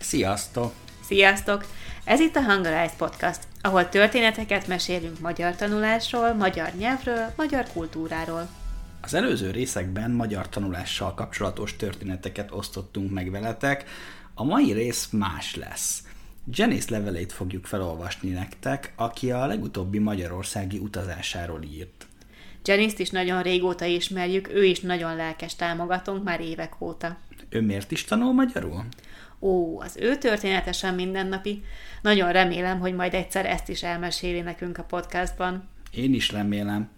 Sziasztok! Sziasztok! Ez itt a Hungarize Podcast, ahol történeteket mesélünk magyar tanulásról, magyar nyelvről, magyar kultúráról. Az előző részekben magyar tanulással kapcsolatos történeteket osztottunk meg veletek, a mai rész más lesz. Janice levelét fogjuk felolvasni nektek, aki a legutóbbi magyarországi utazásáról írt. Janice-t is nagyon régóta ismerjük, ő is nagyon lelkes támogatónk már évek óta. Ő miért is tanul magyarul? Ó, az ő története sem mindennapi. Nagyon remélem, hogy majd egyszer ezt is elmeséli nekünk a podcastban. Én is remélem.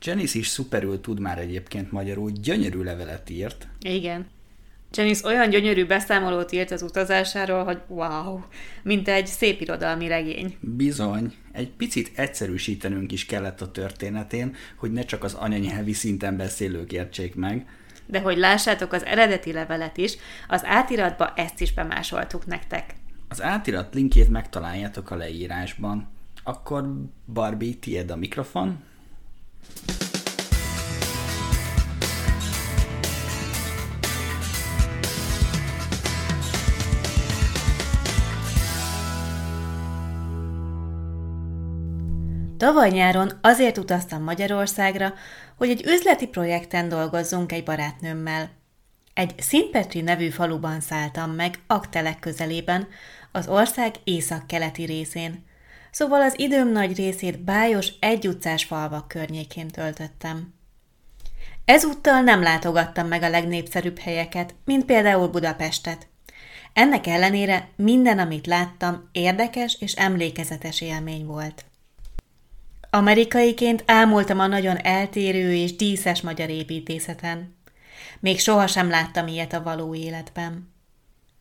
Janice is szuperül tud már egyébként magyarul, gyönyörű levelet írt. Igen. Janice olyan gyönyörű beszámolót írt az utazásáról, hogy wow, mint egy szép irodalmi regény. Bizony, egy picit egyszerűsítenünk is kellett a történetén, hogy ne csak az anyanyelvi szinten beszélők értsék meg. De hogy lássátok az eredeti levelet is, az átiratba ezt is bemásoltuk nektek. Az átirat linkjét megtaláljátok a leírásban. Akkor Barbie, tiéd a mikrofon. Tavaly nyáron azért utaztam Magyarországra, hogy egy üzleti projekten dolgozzunk egy barátnőmmel. Egy Szintpetri nevű faluban szálltam meg, Aktelek közelében, az ország észak-keleti részén. Szóval az időm nagy részét bájos, egyutcás falvak környékén töltöttem. Ezúttal nem látogattam meg a legnépszerűbb helyeket, mint például Budapestet. Ennek ellenére minden, amit láttam, érdekes és emlékezetes élmény volt. Amerikaiként ámultam a nagyon eltérő és díszes magyar építészeten. Még sohasem láttam ilyet a való életben.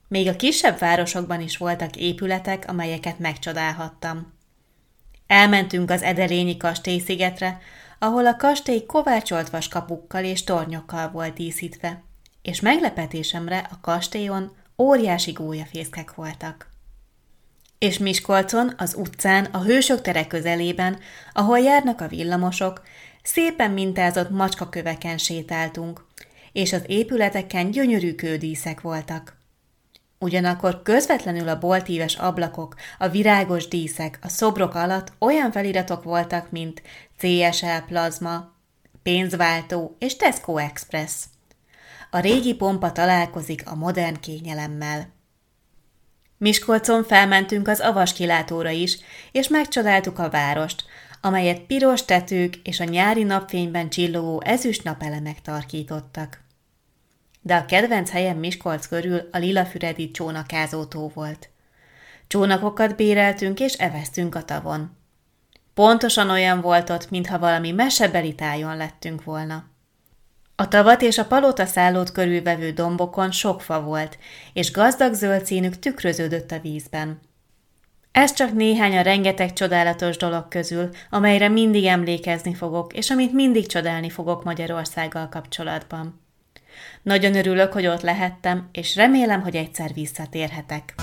Még a kisebb városokban is voltak épületek, amelyeket megcsodálhattam. Elmentünk az Edelényi kastélyszigetre, ahol a kastély kovácsolt vaskapukkal és tornyokkal volt díszítve, és meglepetésemre a kastélyon óriási gólyafészkek voltak és Miskolcon, az utcán, a Hősök tere közelében, ahol járnak a villamosok, szépen mintázott macskaköveken sétáltunk, és az épületeken gyönyörű kődíszek voltak. Ugyanakkor közvetlenül a boltíves ablakok, a virágos díszek, a szobrok alatt olyan feliratok voltak, mint CSL Plazma, pénzváltó és Tesco Express. A régi pompa találkozik a modern kényelemmel. Miskolcon felmentünk az avas kilátóra is, és megcsodáltuk a várost, amelyet piros tetők és a nyári napfényben csillogó ezüst napelemek tarkítottak. De a kedvenc helyem Miskolc körül a Lilafüredi csónakázótó volt. Csónakokat béreltünk és eveztünk a tavon. Pontosan olyan volt ott, mintha valami mesebeli tájon lettünk volna. A tavat és a palota szállót körülvevő dombokon sok fa volt, és gazdag zöld színük tükröződött a vízben. Ez csak néhány a rengeteg csodálatos dolog közül, amelyre mindig emlékezni fogok, és amit mindig csodálni fogok Magyarországgal kapcsolatban. Nagyon örülök, hogy ott lehettem, és remélem, hogy egyszer visszatérhetek.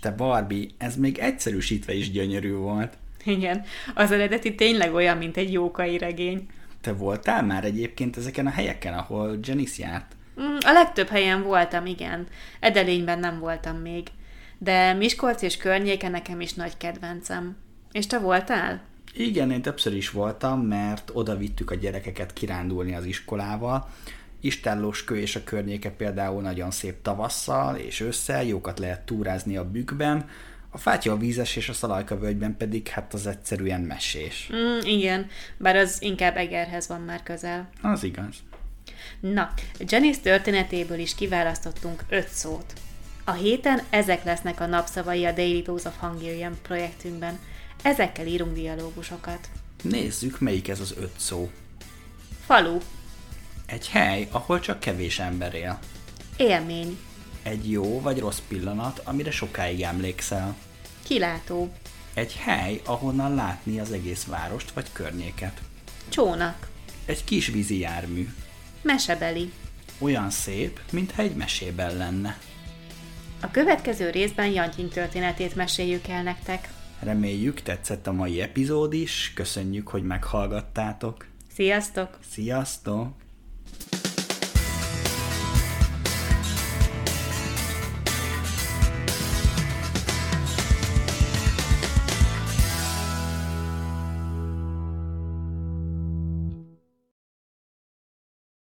Te Barbie, ez még egyszerűsítve is gyönyörű volt. Igen, az eredeti tényleg olyan, mint egy jókai regény. Te voltál már egyébként ezeken a helyeken, ahol Janice járt? Mm, a legtöbb helyen voltam, igen. Edelényben nem voltam még. De Miskolc és környéke nekem is nagy kedvencem. És te voltál? Igen, én többször is voltam, mert oda vittük a gyerekeket kirándulni az iskolával. Istállóskő és a környéke például nagyon szép tavasszal és ősszel, jókat lehet túrázni a bükkben, a fátya a vízes és a szalajka völgyben pedig hát az egyszerűen mesés. Mm, igen, bár az inkább Egerhez van már közel. Az igaz. Na, Janice történetéből is kiválasztottunk öt szót. A héten ezek lesznek a napszavai a Daily Dose of Hungarian projektünkben. Ezekkel írunk dialógusokat. Nézzük, melyik ez az öt szó. Falu. Egy hely, ahol csak kevés ember él. Élmény. Egy jó vagy rossz pillanat, amire sokáig emlékszel. Kilátó. Egy hely, ahonnan látni az egész várost vagy környéket. Csónak. Egy kis vízi jármű. Mesebeli. Olyan szép, mintha egy mesében lenne. A következő részben Jantyin történetét meséljük el nektek. Reméljük tetszett a mai epizód is, köszönjük, hogy meghallgattátok. Sziasztok! Sziasztok!